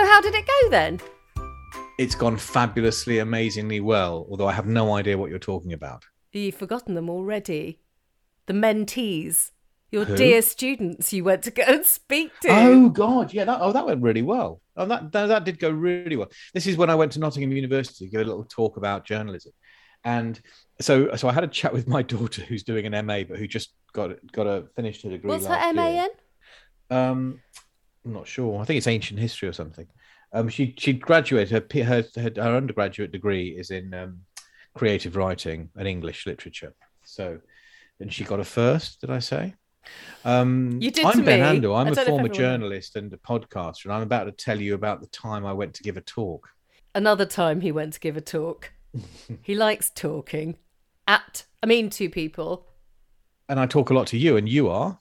So how did it go then? It's gone fabulously, amazingly well, although I have no idea what you're talking about. You've forgotten them already. The mentees, your Who? dear students you went to go and speak to. Oh God, yeah, that, oh that went really well. Oh, that, that that did go really well. This is when I went to Nottingham University to give a little talk about journalism, and so so I had a chat with my daughter who's doing an MA, but who just got got a finished her degree. What's her MA year. in? Um, I'm not sure. I think it's ancient history or something. Um, she she graduated her her her, her undergraduate degree is in um, creative writing and English literature. So, and she got a first. Did I say? Um, You did I'm Ben. Handel. I I'm a don't know if former journalist and a podcaster, and I'm about to tell you about the time I went to give a talk. Another time he went to give a talk. he likes talking at, I mean, to people. And I talk a lot to you, and you are.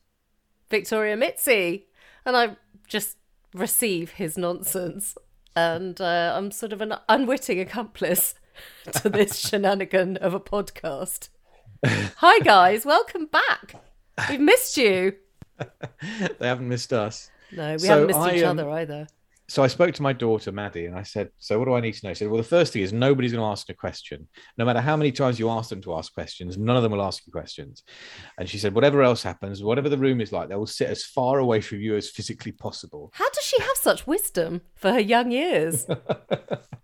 Victoria Mitzi. And I just receive his nonsense. And uh, I'm sort of an unwitting accomplice to this shenanigan of a podcast. Hi, guys. Welcome back. We've missed you. they haven't missed us. No, we So haven't missed I, each um, other either. So I spoke to my daughter Maddie and I said, "So what do I need to know?" She said, "Well, the first thing is nobody's going to ask a question. No matter how many times you ask them to ask questions, none of them will ask you questions." And she said, "Whatever else happens, whatever the room is like, they will sit as far away from you as physically possible." How does she have such wisdom for her young years?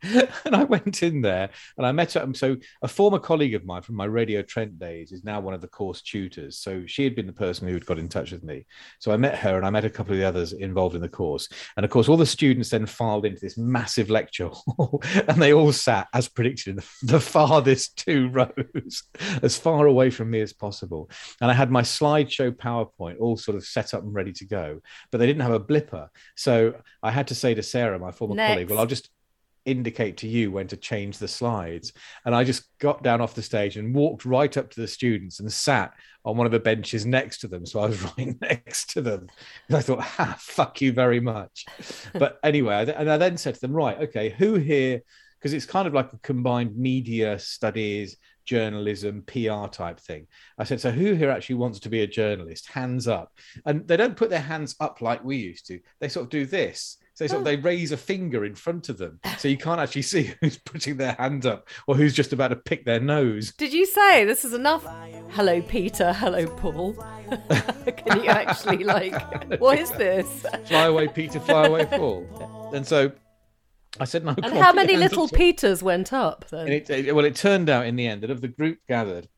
and I went in there and I met her. So a former colleague of mine from my Radio Trent days is now one of the course tutors. So she had been the person who had got in touch with me. So I met her and I met a couple of the others involved in the course. And of course, all the students then filed into this massive lecture hall and they all sat, as predicted, in the, the farthest two rows, as far away from me as possible. And I had my slideshow PowerPoint all sort of set up and ready to go, but they didn't have a blipper. So I had to say to Sarah, my former colleague, well, I'll just indicate to you when to change the slides. And I just got down off the stage and walked right up to the students and sat on one of the benches next to them. So I was right next to them. And I thought, ha, fuck you very much. But anyway, and I then said to them, right, okay, who here, because it's kind of like a combined media studies, journalism, PR type thing. I said, so who here actually wants to be a journalist? Hands up. And they don't put their hands up like we used to. They sort of do this. So they sort of they raise a finger in front of them, so you can't actually see who's putting their hand up or who's just about to pick their nose. Did you say this is enough? Hello, Peter. Hello, Paul. Can you actually, like, what is this? Fly away, Peter. Fly away, Paul. And so I said, no. And how on, many little. Peters went up then? And it, it- well, it turned out in the end that of the group gathered,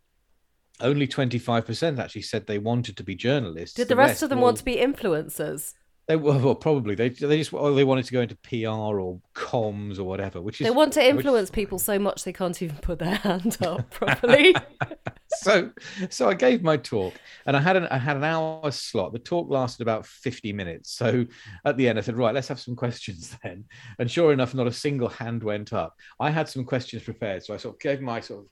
only twenty five percent actually said they wanted to be journalists. Did the rest of them want to be influencers? They well, well, probably they they just oh, they wanted to go into PR or comms or whatever, which is They want to which- influence people so much they can't even put their hand up properly. so so I gave my talk and I had an I had an hour slot. The talk lasted about 50 minutes. So at the end I said, right, let's have some questions then. And sure enough, not a single hand went up. I had some questions prepared. So I sort of gave my sort of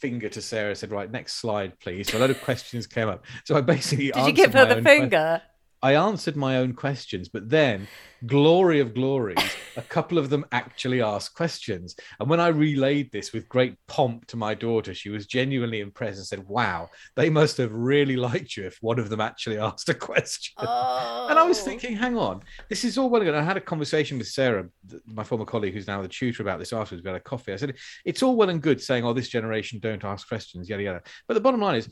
finger to Sarah, said, right, next slide, please. So a lot of questions came up. So I basically Did you give her the finger? I answered my own questions, but then, glory of glories, a couple of them actually asked questions. And when I relayed this with great pomp to my daughter, she was genuinely impressed and said, Wow, they must have really liked you if one of them actually asked a question. Oh. And I was oh. thinking, hang on, this is all well and good. I had a conversation with Sarah, my former colleague, who's now the tutor, about this afterwards. We had a coffee. I said, it's all well and good saying, oh, this generation don't ask questions, yada, yada. But the bottom line is,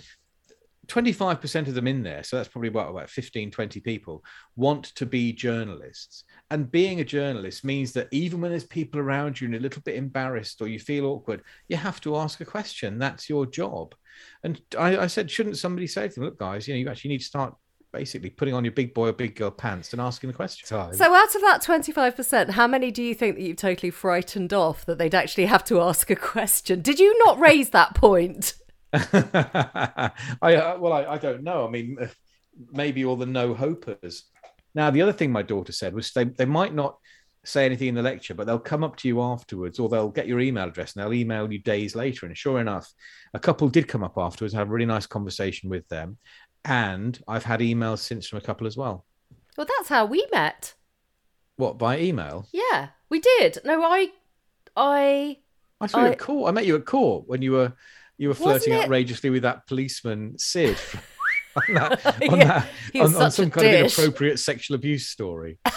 25% of them in there, so that's probably what, about 15, 20 people, want to be journalists. And being a journalist means that even when there's people around you and a little bit embarrassed or you feel awkward, you have to ask a question. That's your job. And I, I said, shouldn't somebody say to them, look, guys, you know, you actually need to start basically putting on your big boy or big girl pants and asking the question. So out of that 25%, how many do you think that you've totally frightened off that they'd actually have to ask a question? Did you not raise that point? I uh, well, I, I don't know. I mean, uh, maybe all the no hopers. Now, the other thing my daughter said was they, they might not say anything in the lecture, but they'll come up to you afterwards, or they'll get your email address and they'll email you days later. And sure enough, a couple did come up afterwards. I had a really nice conversation with them, and I've had emails since from a couple as well. Well, that's how we met. What by email? Yeah, we did. No, I, I, I saw you I- at court. I met you at court when you were you were Wasn't flirting it- outrageously with that policeman Sid. on that, on, Yeah, that, on, on some kind of inappropriate sexual abuse story.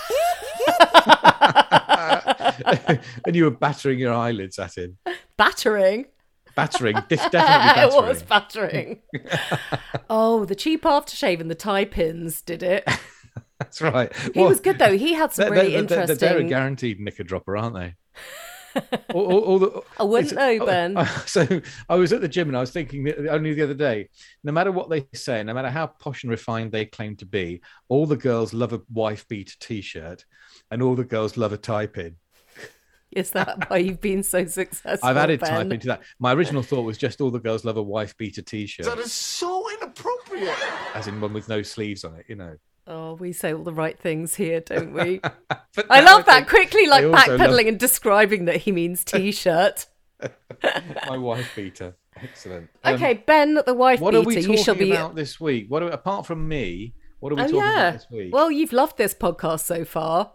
and you were battering your eyelids at him. Battering. Battering, def- definitely it was battering. oh, the cheap aftershave and the tie pins did it. That's right. He was good though. He had some They're, really they're- they're- interesting. they're a guaranteed knicker dropper, aren't they? All, all- all the, I wouldn't it's- know, Ben. So I was at the gym and I was thinking that only the other day, no matter what they say, no matter how posh and refined they claim to be, all the girls love a wife beater t-shirt, and all the girls love a tie pin. Is that why you've been so successful? I've added ben? type into that. My original thought was just all the girls love a wife beater t-shirt, That is so inappropriate. as in one with no sleeves on it, you know. Oh, we say all the right things here, don't we? I love that quickly, like also love- backpedaling and describing that he means t-shirt. My wife beater. Excellent. Um, okay, Ben, the wife What beater. are we you talking shall be. about this week? What are, apart from me? What are we oh talking yeah. about this week? Well, you've loved this podcast so far.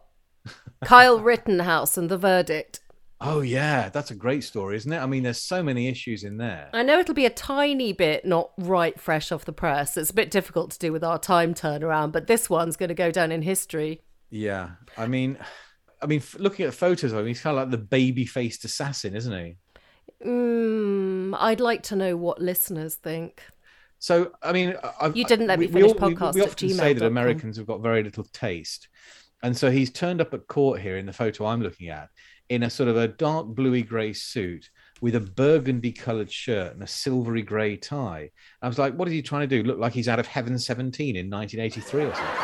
Kyle Rittenhouse and the verdict. Oh yeah, that's a great story, isn't it? I mean, there's so many issues in there. I know it'll be a tiny bit not right fresh off the press. It's a bit difficult to do with our time turnaround, but this one's going to go down in history. Yeah, I mean, I mean, looking at photos I mean, he's kind of like the baby-faced assassin, isn't he? Mm, I'd like to know what listeners think. So, I mean, I, You didn't let me we, finish we, podcast we at often say that Americans have got very little taste, and so he's turned up at court here in the photo I'm looking at in a sort of a dark bluey grey suit with a burgundy coloured shirt and a silvery grey tie. I was like, what is he trying to do? Look like he's out of Heaven 17 in 1983 or something.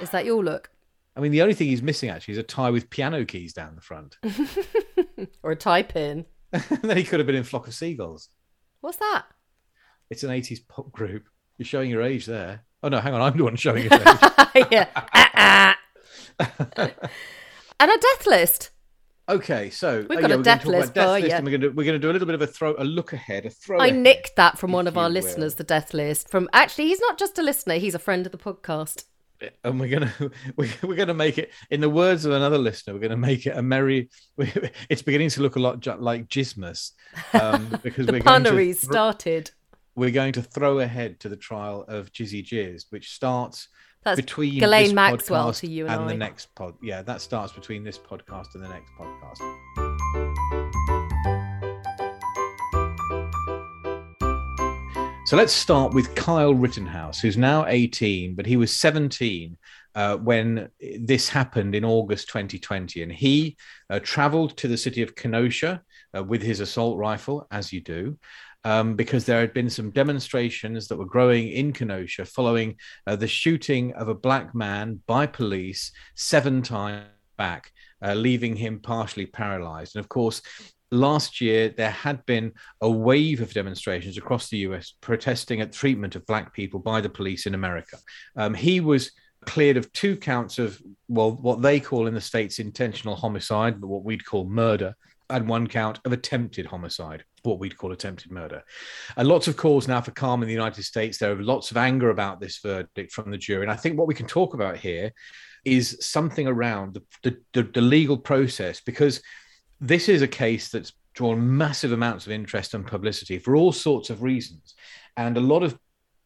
Is that your look? I mean, the only thing he's missing actually is a tie with piano keys down the front. Or a type in? then he could have been in Flock of Seagulls. What's that? It's an 80s pop group. You're showing your age there. Oh no, hang on, I'm the one showing his age. yeah. Uh-uh. And a death list. Okay, so We've oh, got yeah, a we're death list death for list, and we're gonna we're gonna do a little bit of a throw, a look ahead, a throw. I ahead, nicked that from one of our will. listeners, the death list. From actually, he's not just a listener; he's a friend of the podcast. and we're gonna we're, gonna make it. In the words of another listener, we're gonna make it a merry. It's beginning to look a lot like Jismus um, because The we're going to started. we're going to throw ahead to the trial of Jizzy Jizz, which starts That's between Ghislaine this Maxwell podcast to you and the I. next pod. Yeah, that starts between this podcast and the next podcast. So let's start with Kyle Rittenhouse, who's now 18, but he was 17 uh, when this happened in August 2020. And he uh, traveled to the city of Kenosha uh, with his assault rifle, as you do, um, because there had been some demonstrations that were growing in Kenosha following uh, the shooting of a black man by police seven times back, uh, leaving him partially paralyzed. And of course, last year there had been a wave of demonstrations across the US protesting at treatment of black people by the police in America. Um, he was cleared of two counts of well what they call in the states intentional homicide but what we'd call murder and one count of attempted homicide what we'd call attempted murder. And lots of calls now for calm in the united states. There are lots of anger about this verdict from the jury. And i think what we can talk about here is something around the, the, the, the legal process because this is a case that's drawn massive amounts of interest and publicity for all sorts of reasons. And a lot of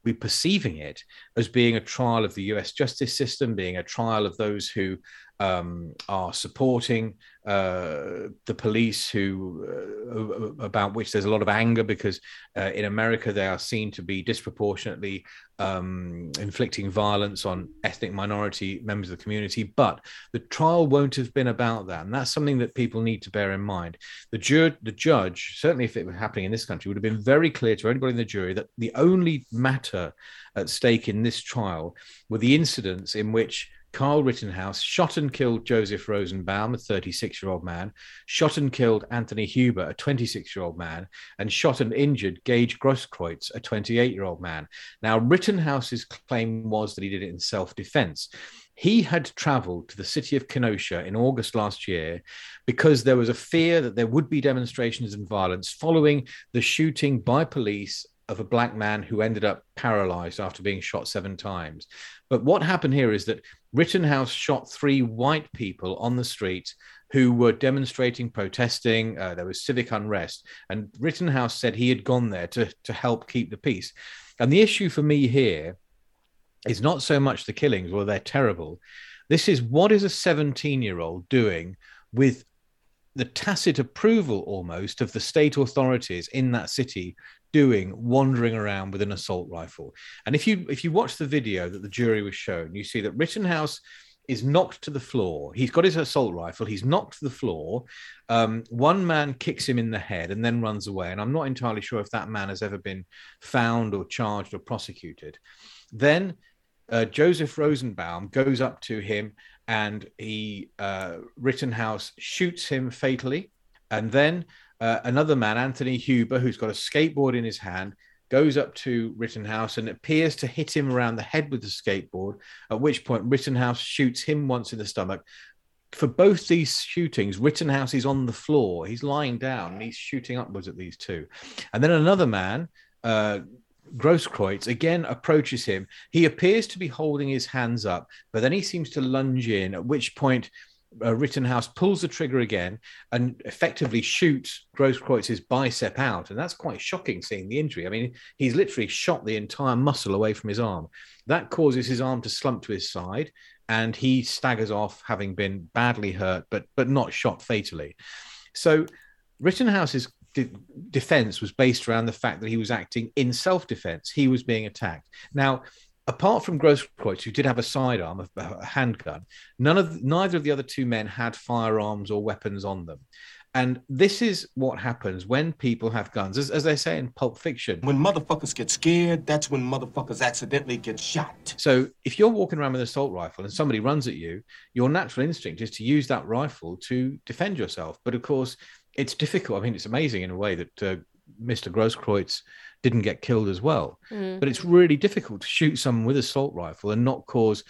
we perceiving it as being a trial of the US justice system, being a trial of those who um, are supporting uh, the police, who uh, about which there's a lot of anger because uh, in America they are seen to be disproportionately um, inflicting violence on ethnic minority members of the community. But the trial won't have been about that, and that's something that people need to bear in mind. The the judge, certainly if it were happening in this country, would have been very clear to anybody in the jury that the only matter at stake in this trial were the incidents in which Carl Rittenhouse shot and killed Joseph Rosenbaum, a 36 year old man, shot and killed Anthony Huber, a 26 year old man, and shot and injured Gage Grosskreutz, a 28 year old man. Now, Rittenhouse's claim was that he did it in self defense. He had traveled to the city of Kenosha in August last year because there was a fear that there would be demonstrations and violence following the shooting by police of a black man who ended up paralyzed after being shot seven times. But what happened here is that Rittenhouse shot three white people on the street who were demonstrating, protesting. Uh, there was civic unrest. And Rittenhouse said he had gone there to, to help keep the peace. And the issue for me here is not so much the killings, well, they're terrible. This is what is a 17 year old doing with the tacit approval almost of the state authorities in that city doing wandering around with an assault rifle. And if you if you watch the video that the jury was shown you see that rittenhouse is knocked to the floor. He's got his assault rifle. He's knocked to the floor. Um, one man kicks him in the head and then runs away. And i'm not entirely sure if that man has ever been found or charged or prosecuted. Then uh, Joseph Rosenbaum goes up to him and he uh, Rittenhouse shoots him fatally, and then uh, another man, Anthony Huber, who's got a skateboard in his hand, goes up to Rittenhouse and appears to hit him around the head with the skateboard. At which point Rittenhouse shoots him once in the stomach. For both these shootings, Rittenhouse is on the floor. He's lying down and he's shooting upwards at these two. And then another man, uh, Grosskreutz again approaches him. He appears to be holding his hands up, but then he seems to lunge in, at which point uh, Rittenhouse pulls the trigger again and effectively shoots Grosskreutz's bicep out. And that's quite shocking seeing the injury. I mean, he's literally shot the entire muscle away from his arm. That causes his arm to slump to his side and he staggers off having been badly hurt, but but not shot fatally. So Rittenhouse's de- defense was based around the fact that he was acting in self defense. He was being attacked. Now, apart from Grosskreutz, who did have a sidearm, a, a handgun, none of neither of the other two men had firearms or weapons on them. And this is what happens when people have guns. As, as, they say in Pulp Fiction. When motherfuckers get scared, that's when motherfuckers accidentally get shot. So if you're walking around with an assault rifle and somebody runs at you, your natural instinct is to use that rifle to defend yourself. But of course, it's difficult. I mean, it's amazing in a way that uh, Mr. Grosskreutz didn't get killed as well. Mm. But it's really difficult to shoot someone with a assault rifle and not cause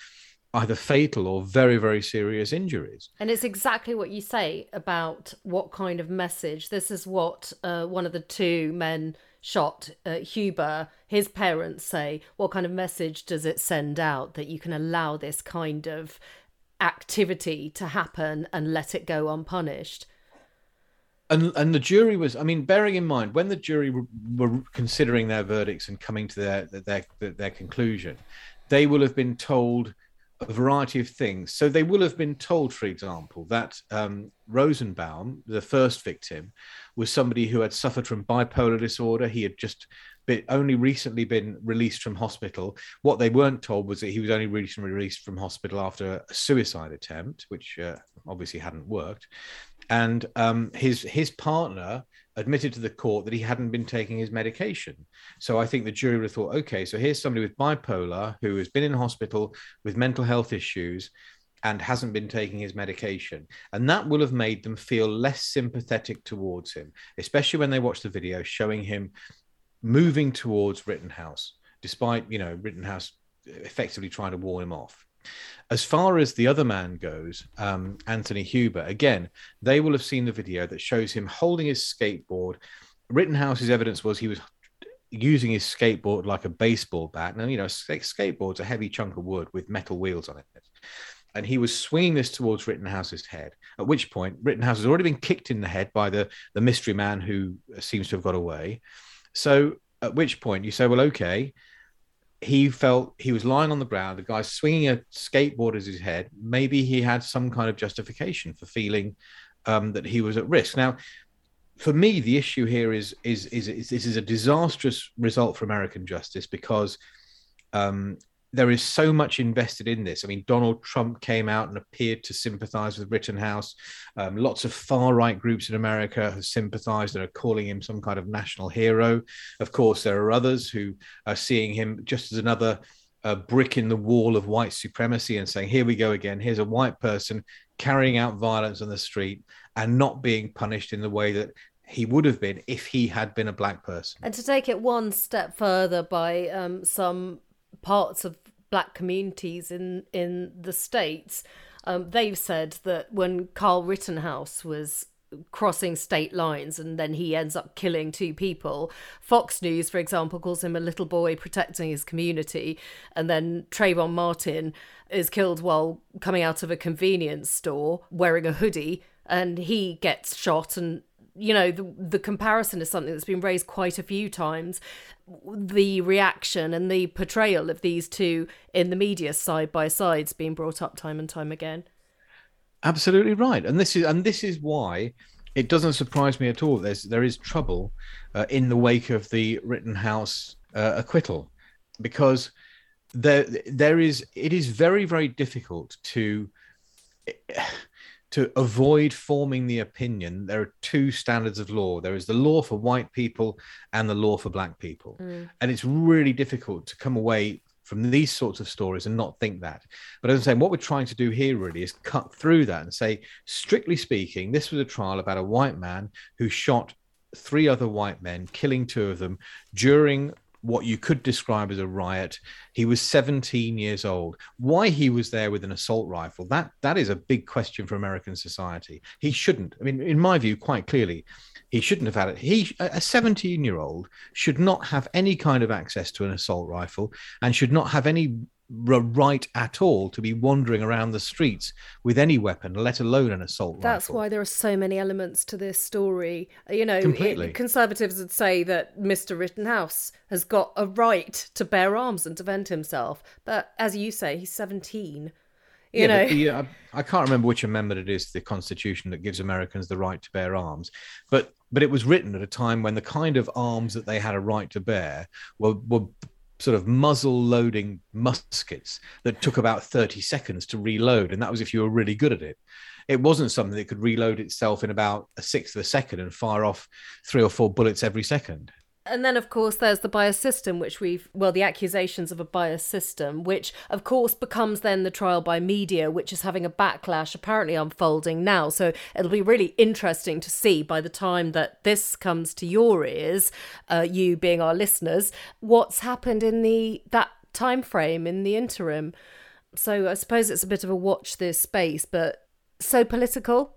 either fatal or very, very serious injuries. And it's exactly what you say about what kind of message. This is what uh, one of the two men shot, uh, Huber, his parents say. What kind of message does it send out that you can allow this kind of activity to happen and let it go unpunished? And and the jury was i mean bearing in mind when the jury were, considering their verdicts and coming to their, their their their conclusion they will have been told a variety of things. So they will have been told for example that um, rosenbaum the first victim was somebody who had suffered from bipolar disorder. He had just been, only recently been released from hospital. What they weren't told was that he was only recently released from hospital after a suicide attempt which uh, obviously hadn't worked and um, his his partner admitted to the court that he hadn't been taking his medication. So I think the jury would have thought, okay, so here's somebody with bipolar who has been in hospital with mental health issues and hasn't been taking his medication. And that will have made them feel less sympathetic towards him, especially when they watch the video showing him moving towards Rittenhouse, despite, you know, Rittenhouse effectively trying to warn him off. As far as the other man goes, um, Anthony Huber, again, they will have seen the video that shows him holding his skateboard. Rittenhouse's evidence was he was using his skateboard like a baseball bat. Now, you know, skateboard's a heavy chunk of wood with metal wheels on it. And he was swinging this towards Rittenhouse's head, at which point Rittenhouse has already been kicked in the head by the, the mystery man who seems to have got away. So, at which point you say, well, okay, he felt he was lying on the ground, the guy swinging a skateboard as his head. Maybe he had some kind of justification for feeling um, that he was at risk. Now, for me, the issue here is, is is is this is a disastrous result for American justice because um, there is so much invested in this. I mean, Donald Trump came out and appeared to sympathize with Rittenhouse. Um, lots of far right groups in America have sympathized and are calling him some kind of national hero. Of course, there are others who are seeing him just as another uh, brick in the wall of white supremacy and saying, here we go again. Here's a white person carrying out violence on the street and not being punished in the way that he would have been if he had been a black person. And to take it one step further by um, some parts of black communities in in the states um, they've said that when Carl Rittenhouse was crossing state lines and then he ends up killing two people. Fox News, for example, calls him a little boy protecting his community. And then Trayvon Martin is killed while coming out of a convenience store wearing a hoodie and he gets shot and you know, the, the comparison is something that's been raised quite a few times. The reaction and the portrayal of these two in the media side by sides being brought up time and time again. Absolutely right, and this is and this is why it doesn't surprise me at all. There's there is trouble uh, in the wake of the Rittenhouse uh, acquittal because there there is it is very very difficult to to avoid forming the opinion there are two standards of law. There is the law for white people and the law for black people. Mm. and it's really difficult to come away from these sorts of stories and not think that. But as i'm saying what we're trying to do here really is cut through that and say strictly speaking this was a trial about a white man who shot three other white men killing two of them during what you could describe as a riot. He was 17 years old. Why he was there with an assault rifle, that that is a big question for American society. He shouldn't. I mean, in my view, quite clearly, he shouldn't have had it. He, a 17 year old, should not have any kind of access to an assault rifle and should not have any right at all to be wandering around the streets with any weapon, let alone an assault rifle. That's rifle. why there are so many elements to this story. You know, It, conservatives would say that Mr. Rittenhouse has got a right to bear arms and defend himself. But as you say, he's 17. You yeah, know, the, uh, I can't remember which amendment it is to the Constitution that gives Americans the right to bear arms, but but it was written at a time when the kind of arms that they had a right to bear were were sort of muzzle loading muskets that took about 30 seconds to reload. And that was if you were really good at it. It wasn't something that could reload itself in about a sixth of a second and fire off three or four bullets every second. And then, of course, there's the bias system, which we've, well, the accusations of a bias system, which, of course, becomes then the trial by media, which is having a backlash apparently unfolding now. So it'll be really interesting to see by the time that this comes to your ears, uh, you being our listeners, what's happened in the that time frame in the interim. So I suppose it's a bit of a watch this space, but so political.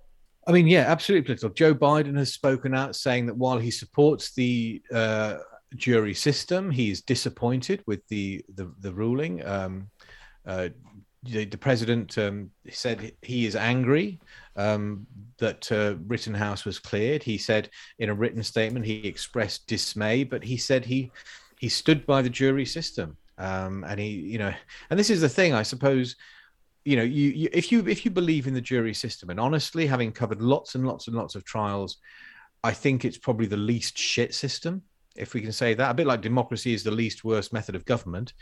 I mean, yeah, absolutely political. Joe Biden has spoken out saying that while he supports the uh, jury system, he is disappointed with the the, the ruling. Um, uh, the, the, president um, said he is angry um, that uh, Rittenhouse was cleared. He said in a written statement he expressed dismay, but he said he he stood by the jury system. Um, and he, you know, and this is the thing, I suppose you know you, you, if you if you believe in the jury system and honestly having covered lots and lots and lots of trials i think it's probably the least shit system if we can say that a bit like democracy is the least worst method of government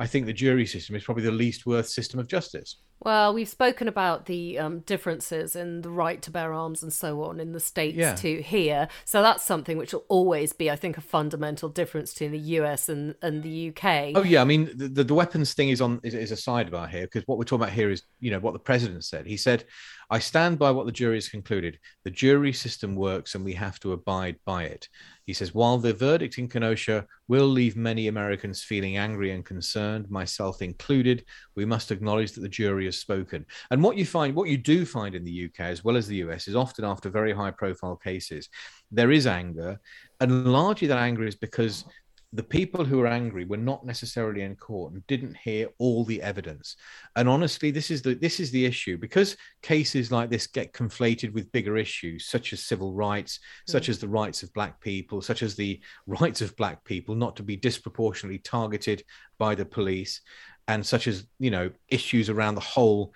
I think the jury system is probably the least worth system of justice. Well, we've spoken about the um, differences in the right to bear arms and so on in the states yeah. to here. So that's something which will always be, I think, a fundamental difference between the US and, and the UK. Oh yeah, I mean the, the weapons thing is on is, is a sidebar here because what we're talking about here is you know what the president said. He said, "I stand by what the jury has concluded. The jury system works, and we have to abide by it." He says, while the verdict in Kenosha will leave many Americans feeling angry and concerned, myself included, we must acknowledge that the jury has spoken. And what you find, what you do find in the UK as well as the US, is often after very high profile cases, there is anger. And largely that anger is because the people who were angry were not necessarily in court and didn't hear all the evidence. And honestly this is the this is the issue. Because cases like this get conflated with bigger issues such as civil rights mm. such as the rights of black people such as the rights of black people not to be disproportionately targeted by the police and such as you know issues around the whole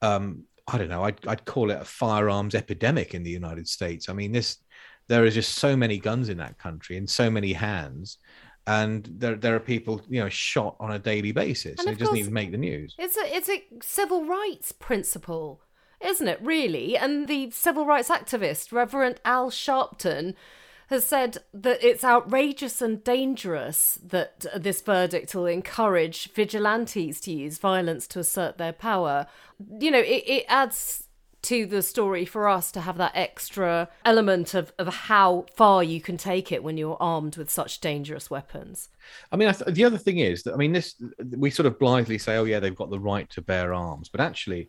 um i don't know I'd, I'd call it a firearms epidemic in the united states. I mean this there are just so many guns in that country in so many hands and there there are people you know shot on a daily basis. And, and it doesn't even make the news. it's a it's a civil rights principle isn't it really? And the civil rights activist reverend al sharpton has said that it's outrageous and dangerous that this verdict will encourage vigilantes to use violence to assert their power. You know it, it adds to the story for us to have that extra element of, of how far you can take it when you're armed with such dangerous weapons. I mean, I th- the other thing is that, I mean, this, we sort of blithely say, oh, yeah, they've got the right to bear arms. But actually,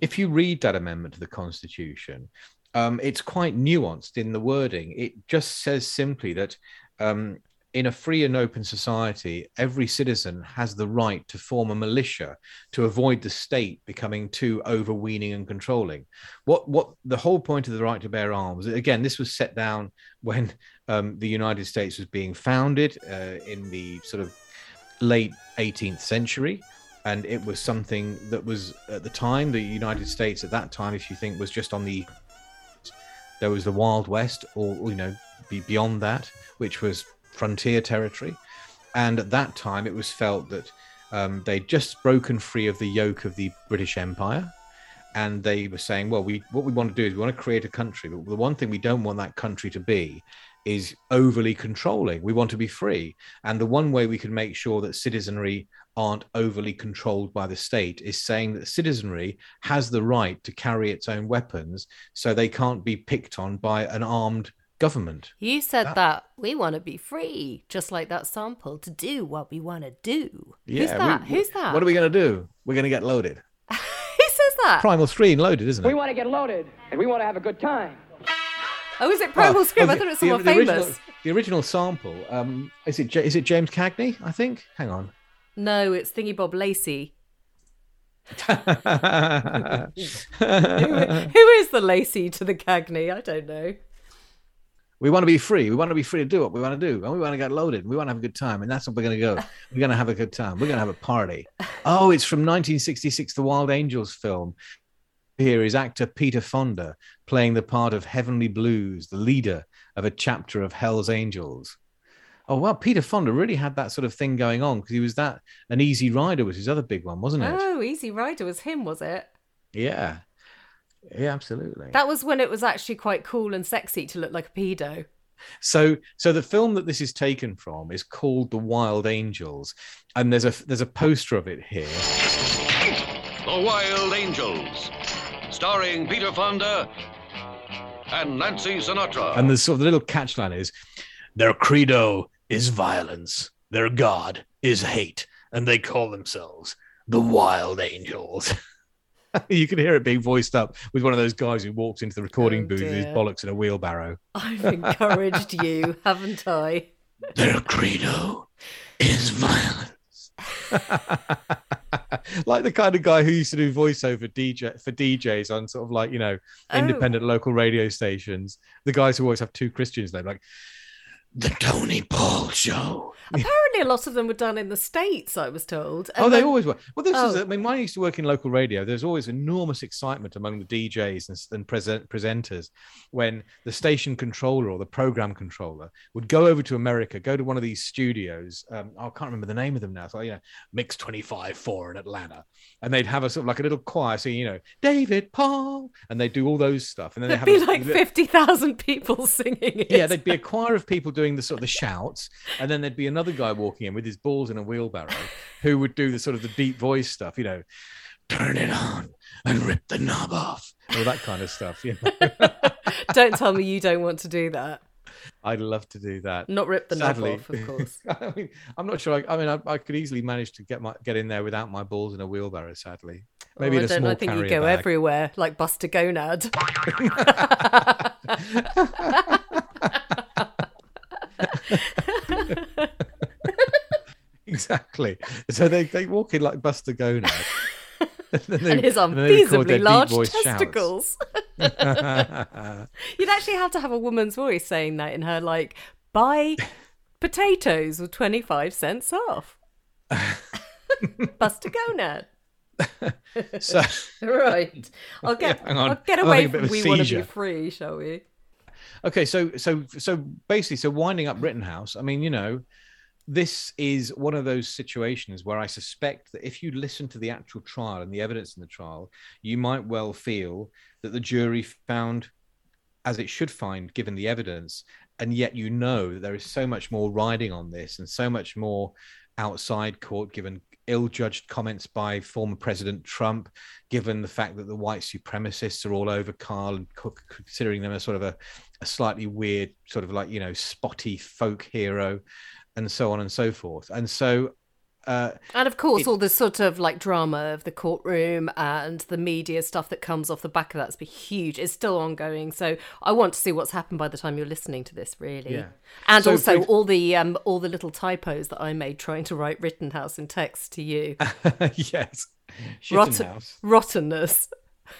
if you read that amendment to the Constitution, um, it's quite nuanced in the wording. It just says simply that um, in a free and open society, every citizen has the right to form a militia to avoid the state becoming too overweening and controlling. What what the whole point of the right to bear arms? Again, this was set down when um, the United States was being founded uh, in the sort of late 18th century. And it was something that was at the time, the United States at that time, if you think, was just on the there was the Wild West, or you know, be beyond that, which was frontier territory. And at that time, it was felt that um, they'd just broken free of the yoke of the British Empire, and they were saying, "Well, we what we want to do is we want to create a country, but the one thing we don't want that country to be is overly controlling. We want to be free, and the one way we can make sure that citizenry aren't overly controlled by the state is saying that citizenry has the right to carry its own weapons so they can't be picked on by an armed government. You said that, that we want to be free, just like that sample, to do what we want to do. Yeah, Who's that? We, Who's that? What are we going to do? We're going to get loaded. Who says that? Primal Scream loaded, isn't it? We want to get loaded and we want to have a good time. Oh, is it Primal oh, Scream? Oh, I thought it was someone the, the famous. Original, the original sample, um, is it is it James Cagney? I think. Hang on. No, it's Thingy Bob Lacey. who, who is the Lacey to the Cagney? I don't know. We want to be free. We want to be free to do what we want to do. And we want to get loaded. We want to have a good time. And that's what we're going to go. We're going to have a good time. We're going to have a party. Oh, it's from 1966, the Wild Angels film. Here is actor Peter Fonda playing the part of Heavenly Blues, the leader of a chapter of Hell's Angels. Oh well, Peter Fonda really had that sort of thing going on because he was that an Easy Rider was his other big one, wasn't it? Oh, Easy Rider was him, was it? Yeah, yeah, absolutely. That was when it was actually quite cool and sexy to look like a pedo. So, so the film that this is taken from is called The Wild Angels, and there's a there's a poster of it here. The Wild Angels, starring Peter Fonda and Nancy Sinatra. And the sort of the little catchline is, their credo is violence. Their God is hate, and they call themselves the Wild Angels. you can hear it being voiced up with one of those guys who walks into the recording oh, booth with his bollocks in a wheelbarrow. I've encouraged you, haven't I? Their credo is violence. like the kind of guy who used to do voiceover DJ for DJs on sort of like you know oh. independent oh. local radio stations. The guys who always have two Christians names, like the Tony Paul Show. Apparently, a lot of them were done in the states. I was told. And oh, they then... always were. Well, this oh. is. I mean, when I used to work in local radio, there's always enormous excitement among the DJs and, and present, presenters when the station controller or the program controller would go over to America, go to one of these studios. Um, I can't remember the name of them now. So you know, Mix Twenty Five Four in Atlanta, and they'd have a sort of like a little choir, so you know, David Paul, and they'd do all those stuff, and then there'd be a, like fifty thousand people singing. It. Yeah, there'd be a choir of people doing the sort of the shouts, and then there'd be another guy walking in with his balls in a wheelbarrow who would do the sort of the deep voice stuff, you know, turn it on and rip the knob off, all that kind of stuff. You know? don't tell me you don't want to do that. I'd love to do that. Not rip the Sadly, knob off, of course. I mean, I'm not sure. I, I mean, I, I, could easily manage to get my get in there without my balls in a wheelbarrow. Sadly, oh, maybe oh, I don't. I think you go bag. everywhere like Buster Gonad. exactly. So they, they walk in like Buster Gonad. and, they, and his unfeasibly large testicles. You'd actually have to have a woman's voice saying that in her, like, buy potatoes with 25 cents off. Buster Gonad. so right, I'll get yeah, I'll get away from we want to be free, shall we? Okay, so so so basically, so winding up Rittenhouse. I mean, you know, this is one of those situations where I suspect that if you listen to the actual trial and the evidence in the trial, you might well feel that the jury found as it should find given the evidence and yet you know that there is so much more riding on this and so much more outside court given ill-judged comments by former president trump given the fact that the white supremacists are all over carl and Cook considering them as sort of a, a slightly weird sort of like you know spotty folk hero and so on and so forth. And so uh, And of course, It- all the sort of like drama of the courtroom and the media stuff that comes off the back of that's been huge. It's still ongoing, so I want to see what's happened by the time you're listening to this. Really, Yeah. and So, also all the um all the little typos that I made trying to write Rittenhouse in text to you. yes, Rotten, Shittenhouse.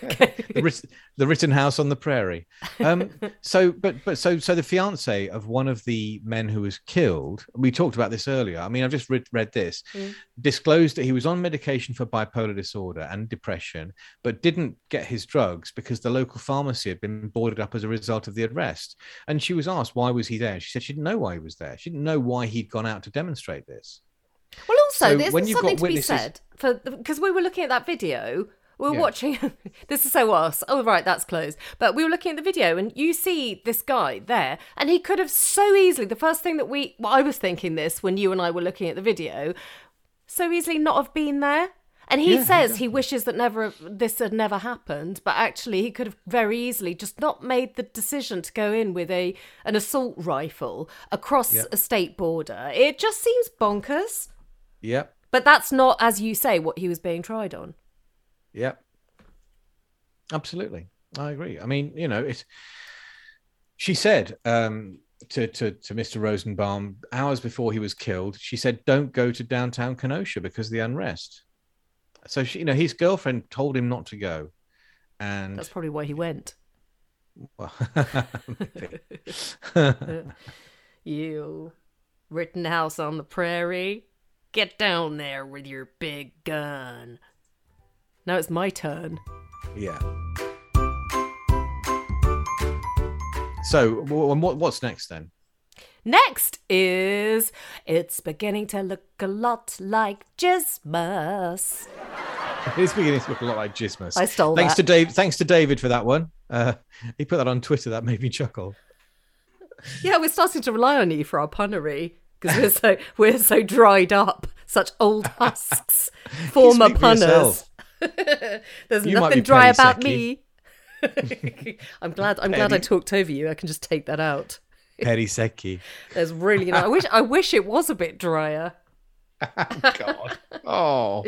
The, writ- the written house on the prairie. Um, so, but but so so the fiance of one of the men who was killed. We talked about this earlier. I mean, I've just read, read this. Mm. Disclosed that he was on medication for bipolar disorder and depression, but didn't get his drugs because the local pharmacy had been boarded up as a result of the arrest. And she was asked why was he there. She said she didn't know why he was there. She didn't know why he'd gone out to demonstrate this. Well, also, So there's something to be said for because we were looking at that video. We were Yeah. watching. this is so us. Oh, right, that's closed. But we were looking at the video, and you see this guy there, and he could have so easily. The first thing that we, well, I was thinking this when you and I were looking at the video, so easily not have been there. And he Yeah, says he wishes that never this had never happened, but actually he could have very easily just not made the decision to go in with a an assault rifle across Yeah. a state border. It just seems bonkers. Yep. But that's not, as you say, what he was being tried on. Yep. Absolutely. I agree. I mean, you know, it's she said um to, to to Mr. Rosenbaum hours before he was killed, she said, Don't go to downtown Kenosha because of the unrest. So she, you know, his girlfriend told him not to go. And That's probably why he went. well, You, Rittenhouse on the prairie, get down there with your big gun. Now it's my turn. yeah. So what what's next then? Next is It's beginning to look a lot like Jismus. It's beginning to look a lot like Jismus. I stole thanks that. to Dave. Thanks to David for that one. Uh, he put that on Twitter. That made me chuckle. Yeah, we're starting to rely on you for our punnery because we're so we're so dried up, such old husks, former punners. There's You nothing dry about Secchi. me. I'm glad. I'm glad I talked over you. I can just take that out. Perisecki. There's really no. I wish. I wish it was a bit drier. God. Oh.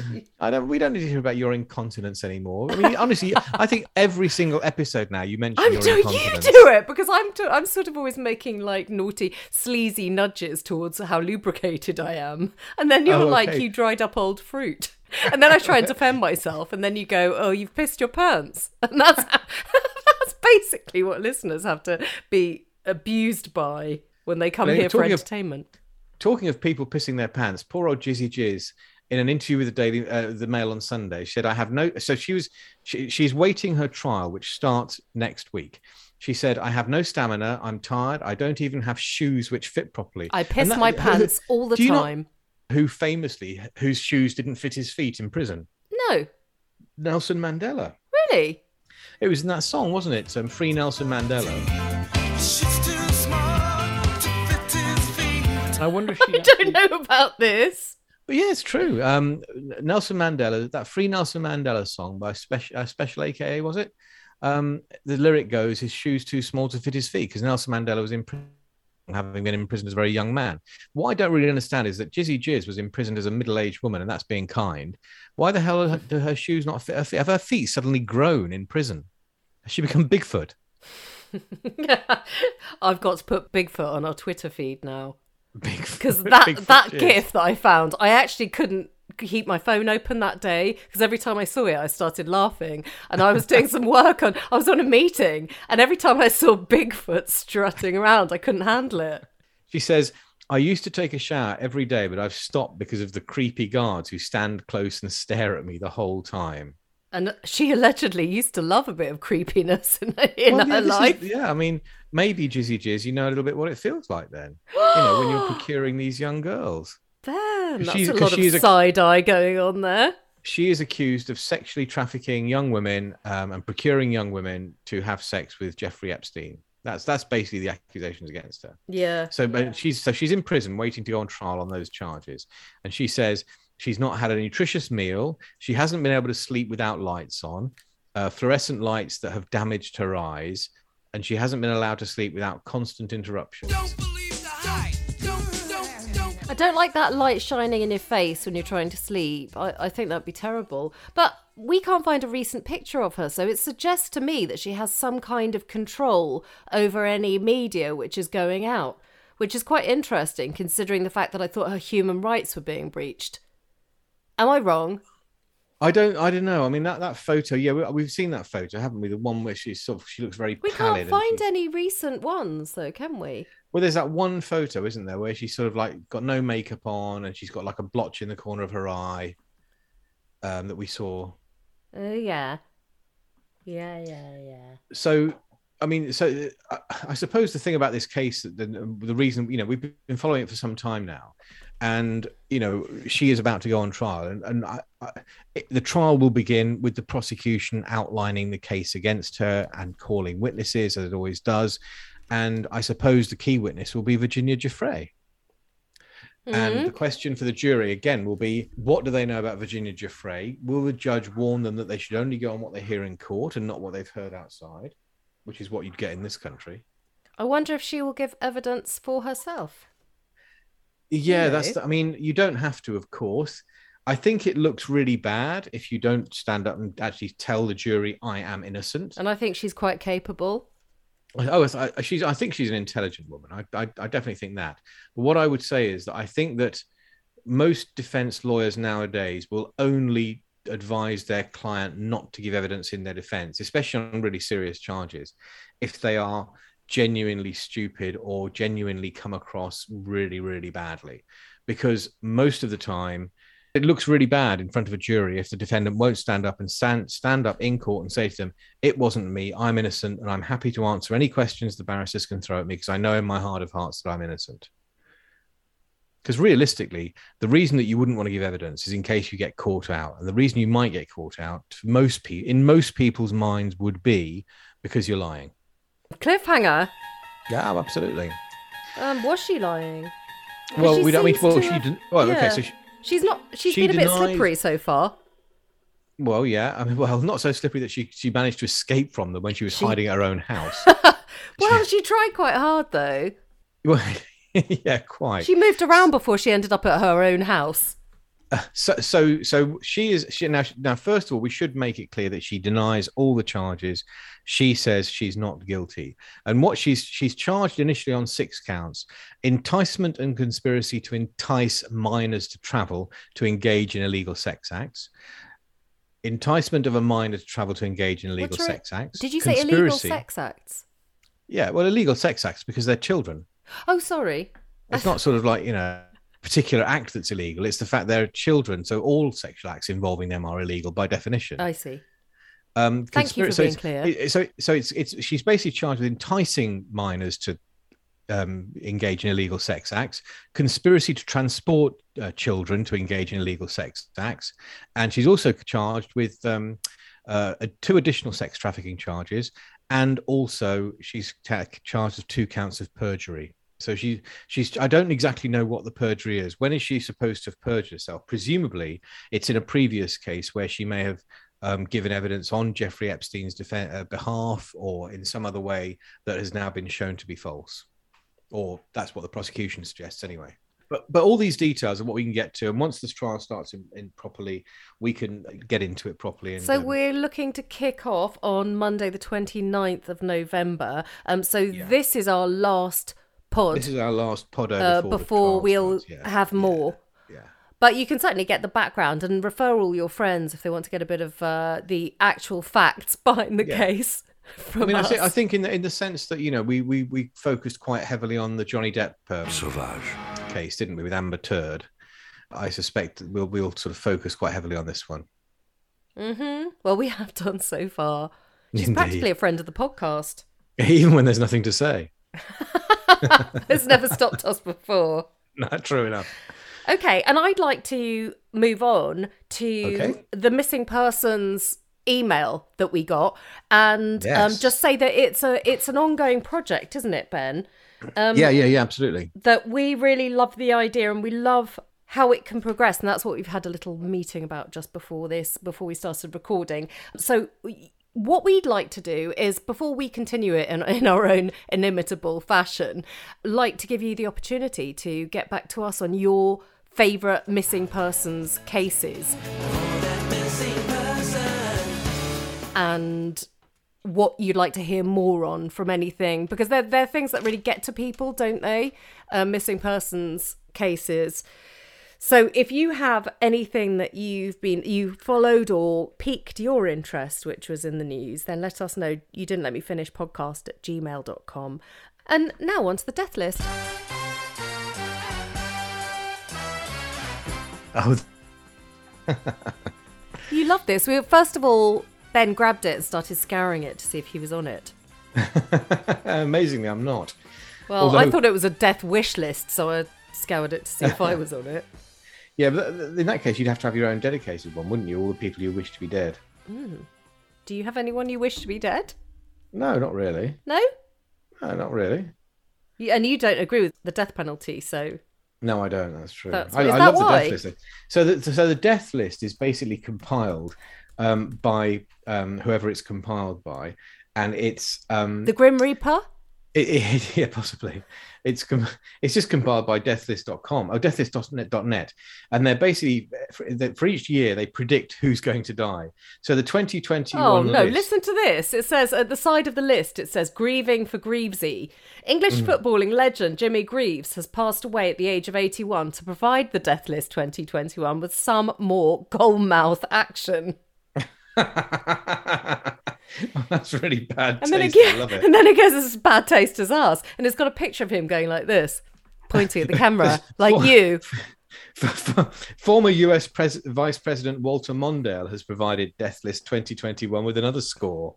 I don't. We don't need to hear about your incontinence anymore. I mean, honestly, I think every single episode now you mention I'm your doing. You do it because I'm. Do, I'm sort of always making like naughty, sleazy nudges towards how lubricated I am, and then you're Oh, like, you dried up old fruit. And then I try and defend myself, and then you go, "Oh, you've pissed your pants," and that's that's basically what listeners have to be abused by when they come Now, here for talking of- entertainment. Talking of people pissing their pants, poor old Jizzy Jizz in an interview with the Daily uh, the Mail on Sunday said, "I have no." So she was she, she's waiting her trial, which starts next week. She said, "I have no stamina. I'm tired. I don't even have shoes which fit properly." I piss that- my pants all the not- time. who famously whose shoes didn't fit his feet in prison? No, Nelson Mandela. really. It was in that song, wasn't it? Um, Free Nelson Mandela. I wonder if she I don't know about this. But yeah, it's true. Um, Nelson Mandela, that Free Nelson Mandela song by Special, uh, Special AKA, was it? Um, the lyric goes, his shoes too small to fit his feet, because Nelson Mandela was in prison, having been in prison as a very young man. What I don't really understand is that Jizzy Jizz was imprisoned as a middle aged woman, and that's being kind. Why the hell are- do her shoes not fit her feet? Have her feet suddenly grown in prison? Has she become Bigfoot? I've got to put Bigfoot on our Twitter feed now Bigfoot. Because that Bigfoot that Jizz. gif that I found, I actually couldn't keep my phone open that day because every time I saw it, I started laughing. And I was doing some work on, I was on a meeting, and every time I saw Bigfoot strutting around, I couldn't handle it. She says, I used to take a shower every day, but I've stopped because of the creepy guards who stand close and stare at me the whole time. And she allegedly used to love a bit of creepiness in, in Well, yeah, her this is- life. yeah, I mean, maybe Jizzy Jizz, you know a little bit what it feels like then. you know, when you're procuring these young girls. Damn, that's she's- a lot of side eye going on there. She is accused of sexually trafficking young women um, and procuring young women to have sex with Jeffrey Epstein. That's that's basically the accusations against her. Yeah. So, but she's so she's in prison waiting to go on trial on those charges, and she says she's not had a nutritious meal. She hasn't been able to sleep without lights on, uh, fluorescent lights that have damaged her eyes, and she hasn't been allowed to sleep without constant interruptions. I I don't like that light shining in your face when you're trying to sleep. I, I think that'd be terrible. But we can't find a recent picture of her, so it suggests to me that she has some kind of control over any media which is going out, which is quite interesting considering the fact that I thought her human rights were being breached. Am I wrong? I don't. I don't know. I mean, that that photo. Yeah, we, we've seen that photo, haven't we? The one where she's sort of she looks very We can't find any recent ones, though, can we? Well, there's that one photo, isn't there, where she's sort of like got no makeup on and she's got like a blotch in the corner of her eye um, that we saw. Oh, yeah. Yeah, yeah, yeah. So, I mean, so uh, I, I suppose the thing about this case, that the, the reason, you know, we've been following it for some time now, and you know, she is about to go on trial, and and I, I, it, the trial will begin with the prosecution outlining the case against her and calling witnesses, as it always does, and I suppose the key witness will be Virginia Giuffre. And mm-hmm. the question for the jury again will be what do they know about Virginia Giuffre? Will the judge warn them that they should only go on what they hear in court and not what they've heard outside, which is what you'd get in this country? I wonder if she will give evidence for herself. Yeah, You that's. The, I mean, you don't have to, of course. I think it looks really bad if you don't stand up and actually tell the jury, "I am innocent." And I think she's quite capable. Oh, I, I- she's. I think she's an intelligent woman. I, I, I definitely think that. But what I would say is that I think that most defense lawyers nowadays will only advise their client not to give evidence in their defense, especially on really serious charges, if they are genuinely stupid or genuinely come across really, really badly. Because most of the time, it looks really bad in front of a jury if the defendant won't stand up and stand, stand up in court and say to them, It wasn't me, I'm innocent, and I'm happy to answer any questions the barristers can throw at me because I know in my heart of hearts that I'm innocent. Because realistically, the reason that you wouldn't want to give evidence is in case you get caught out. And the reason you might get caught out, most people, in most people's minds, would be because you're lying. Cliffhanger. Yeah, absolutely. Um, was she lying? Well, she we don't. Mean, well, she have- didn't. Well, okay, so she, She's not. She's She been a bit slippery so far. well, yeah. I mean, well, not so slippery that she she managed to escape from them when she was She- hiding at her own house. Well, she tried quite hard though. well, yeah, quite. She moved around before she ended up at her own house. So so so she is she now now first of all we should make it clear that she denies all the charges she says she's not guilty and what she's she's charged initially on six counts enticement and conspiracy to entice minors to travel to engage in illegal sex acts enticement of a minor to travel to engage in illegal What's sex acts Did you say illegal sex acts? yeah well illegal sex acts because they're children Oh, sorry. it's not sort of like you know particular act that's illegal it's the fact they're children so all sexual acts involving them are illegal by definition I see. um Thank you for so being clear. it- so so it's it's she's basically charged with enticing minors to um, engage in illegal sex acts, conspiracy to transport uh, children to engage in illegal sex acts, and she's also charged with um, uh, two additional sex trafficking charges, and also she's ta- charged with two counts of perjury. So she she's I don't exactly know what the perjury is. When is she supposed to have perjured herself? Presumably, it's in a previous case where she may have um, given evidence on Jeffrey Epstein's defen uh, behalf or in some other way that has now been shown to be false, or that's what the prosecution suggests anyway. But but all these details are what we can get to, and once this trial starts in, in properly, we can get into it properly. And, So um, we're looking to kick off on Monday, the 29th of November. Um, so Yeah. this is our last pod this is our last pod over uh, before, before we'll. Yeah, have more. Yeah. But you can certainly get the background and refer all your friends if they want to get a bit of uh, the actual facts behind the Yeah. case from I mean, I, us. I think in the in the sense that you know we we we focused quite heavily on the Johnny Depp um, Sauvage. case, didn't we, with Amber Turd? I suspect we'll we'll sort of focus quite heavily on this one. hmm Well, we have done so far. She's Indeed. practically a friend of the podcast. Even when there's nothing to say. It's never stopped us before. Not true enough. Okay, and I'd like to move on to Okay. the missing persons email that we got and um, just say that it's a it's an ongoing project isn't it ben um, yeah, yeah, yeah, absolutely. that we really love the idea and we love how it can progress and that's what we've had a little meeting about just before this before we started recording so what we'd like to do is before we continue it in, in our own inimitable fashion, like to give you the opportunity to get back to us on your favorite missing persons cases. And what you'd like to hear more on from anything because they're, they're things that really get to people don't they? Uh, missing persons cases so if you have anything that you've been you followed or piqued your interest which was in the news then let us know. You didn't let me finish podcast at gmail.com and now on to the death list. Oh, you love this. We first of all ben grabbed it and started scouring it to see if he was on it. Amazingly, I'm not. well i thought it was a death wish list so i scoured it to see if i was on it Yeah, but in that case, you'd have to have your own dedicated one, wouldn't you? All the people you wish to be dead. do you have anyone you wish to be dead No, not really. no No, not really. You- and you don't agree with the death penalty so No, I don't. That's true. That's- I, is I that love the why? death list. So, the, so the death list is basically compiled um, by um, whoever it's compiled by, and it's um, the grim reaper it, it, yeah, possibly. It's com- it's just compiled by deathlist.com or deathlist.net, and they're basically for, for each year they predict who's going to die. So the 2021 Oh no! list- Listen to this. It says at the side of the list, it says grieving for Greavesy. English Mm. footballing legend Jimmy Greaves has passed away at the age of 81 to provide the Death List 2021 with some more goalmouth action. That's really bad And then, taste. it, I love it. and then it goes as bad taste as ours, and it's got a picture of him going like this, pointing at the camera, like you. Former US Pres- Vice President Walter Mondale has provided Death List 2021 with another score.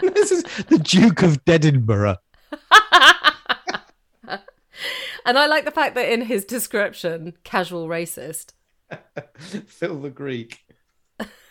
this is the Duke of Edinburgh. And I like the fact that in his description, casual racist. Phil the Greek.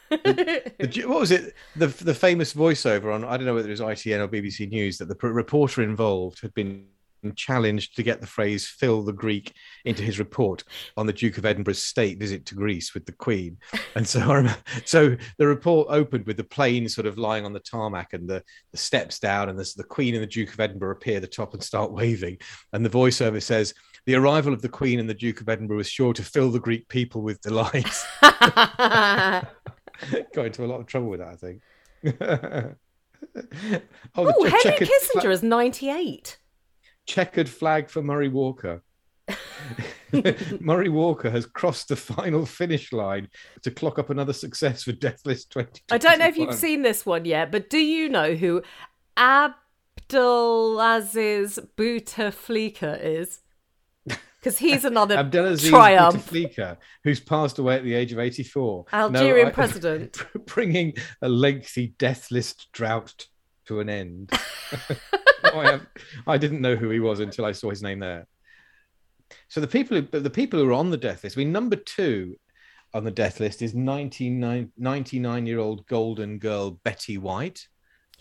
The Ju- what was it? The the famous voiceover on I don't know whether it was ITN or BBC News that the pr- reporter involved had been challenged to get the phrase "fill the Greek" into his report on the Duke of Edinburgh's state visit to Greece with the Queen. And so, I remember, so the report opened with the plane sort of lying on the tarmac and the, the steps down, and this, the Queen and the Duke of Edinburgh appear at the top and start waving. And the voiceover says. The arrival of the Queen and the Duke of Edinburgh was sure to fill the Greek people with delight. Got into a lot of trouble with that, I think. oh, the Oh, Henry checkered, Kissinger is 98. checkered flag for Murray Walker. Murray Walker has crossed the final finish line to clock up another success for Death List 20. I don't know if you've seen this one yet, but do you know who Abdelaziz Bouteflika is? Because he's another Abdelaziz triumph. Bouteflika, who's passed away at the age of 84. No, Algerian I- president. bringing a lengthy death list drought to an end. No, I, have- I didn't know who he was until I saw his name there. So the people who, the people who are on the death list, I mean, number two on the death list is 99, 99 year old golden girl Betty White.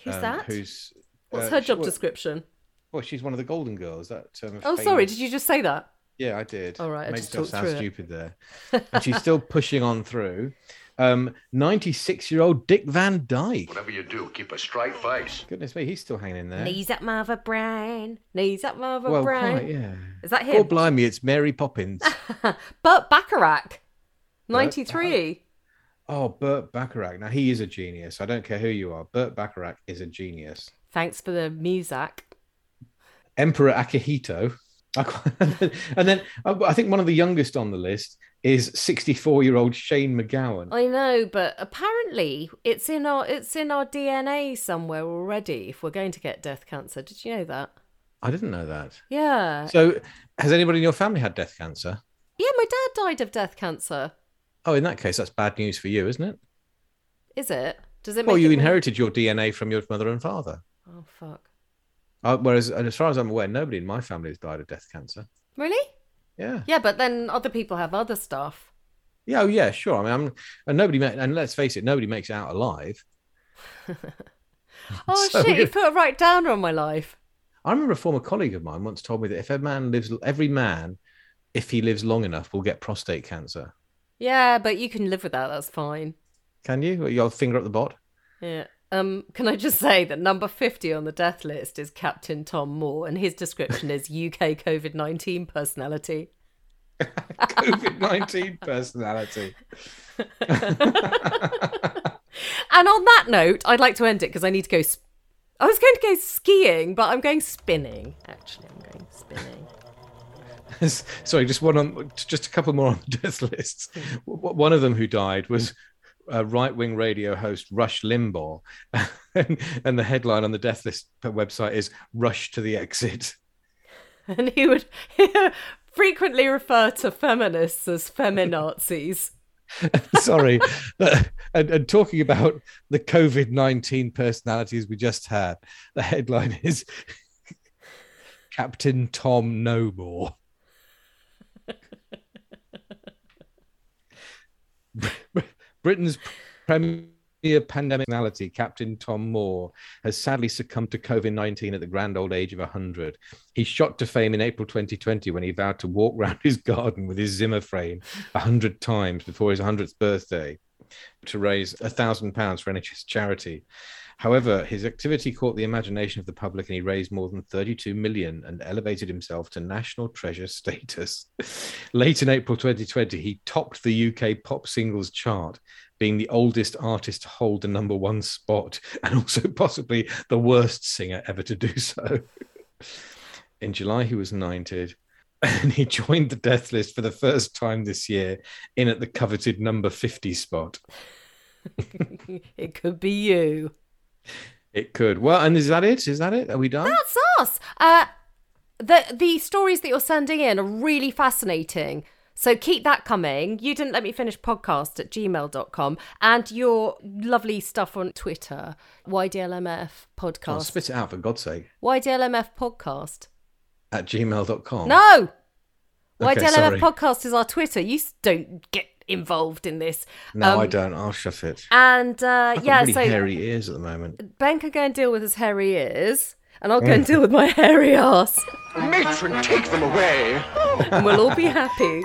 Who's um, that? Who's What's uh, her job well, description? Well, she's one of the golden girls. That um, Oh, sorry. Did you just say that? Yeah, I did. All right, I Made just myself sound through it. stupid there. And she's still pushing on through. Um, 96-year-old Dick Van Dyke. Whatever you do, keep a straight face. Goodness me, he's still hanging in there. Knees up, mother brain. Knees up, mother well, brain. quite, yeah. Is that him? Oh, him? blimey, it's Mary Poppins. Burt Bacharach, 93. oh, Burt Bacharach. Now, he is a genius. I don't care who you are. Burt Bacharach is a genius. Thanks for the music. Emperor Akihito. And then I think one of the youngest on the list is 64-year-old Shane MacGowan. I know, but apparently it's in our it's in our DNA somewhere already. If we're going to get death cancer, did you know that? I didn't know that. Yeah, So, has anybody in your family had death cancer? yeah. My dad died of death cancer. Oh, in that case, that's bad news for you, isn't it? Is it? Does it? Well, you more- inherited your DNA from your mother and father. Oh fuck! Uh, whereas, and as far as I'm aware, nobody in my family has died of death cancer. Really? Yeah. Yeah, but then other people have other stuff. Yeah. Oh, yeah. Sure. I mean, I'm, and nobody, ma- and let's face it, nobody makes it out alive. Oh So shit! You put a right downer on my life. I remember a former colleague of mine once told me that if a man lives, every man, if he lives long enough, will get prostate cancer. Yeah, but you can live with that. That's fine. Can you? You'll finger up the bot. Yeah. Um, can I just say that number 50 on the death list is Captain Tom Moore, and his description is UK COVID 19 personality. COVID 19 personality. And on that note, I'd like to end it because I need to go. Sp- I was going to go skiing, but I'm going spinning. Actually, I'm going spinning. Sorry, just one on, just a couple more on the death lists. One of them who died was uh, right-wing radio host Rush Limbaugh, and, the headline on the death list website is "Rush to the exit." And he would frequently refer to feminists as feminazis. Sorry, and, and talking about the COVID nineteen personalities we just had, the headline is Captain Tom No More. Britain's premier pandemic personality, Captain Tom Moore, has sadly succumbed to COVID 19 at the grand old age of 100. He shot to fame in April 2020 when he vowed to walk round his garden with his Zimmer frame 100 times before his 100th birthday to raise a thousand pounds for NHS charity. However, his activity caught the imagination of the public and he raised more than 32 million and elevated himself to national treasure status. Late in April 2020, he topped the UK pop singles chart, being the oldest artist to hold the number one spot and also possibly the worst singer ever to do so. In July, he was knighted and he joined the death list for the first time this year in at the coveted number 50 spot. it could be you. It could. Well, and is that it? Is that it? Are we done? That's us. Uh, the the stories that you're sending in are really fascinating. So keep that coming. You didn't let me finish podcast at gmail.com and your lovely stuff on Twitter, YDLMF podcast. Oh, spit it out for God's sake. YDLMF podcast. At gmail.com. No! Okay, YDLMF sorry. podcast is our Twitter. You don't get involved in this. No, I Um, don't. I'll shut it. And uh, yeah, really so hairy ears at the moment. Ben can go and deal with his hairy ears, and I'll go and deal with my hairy ass, Matron, take them away. and we'll all be happy.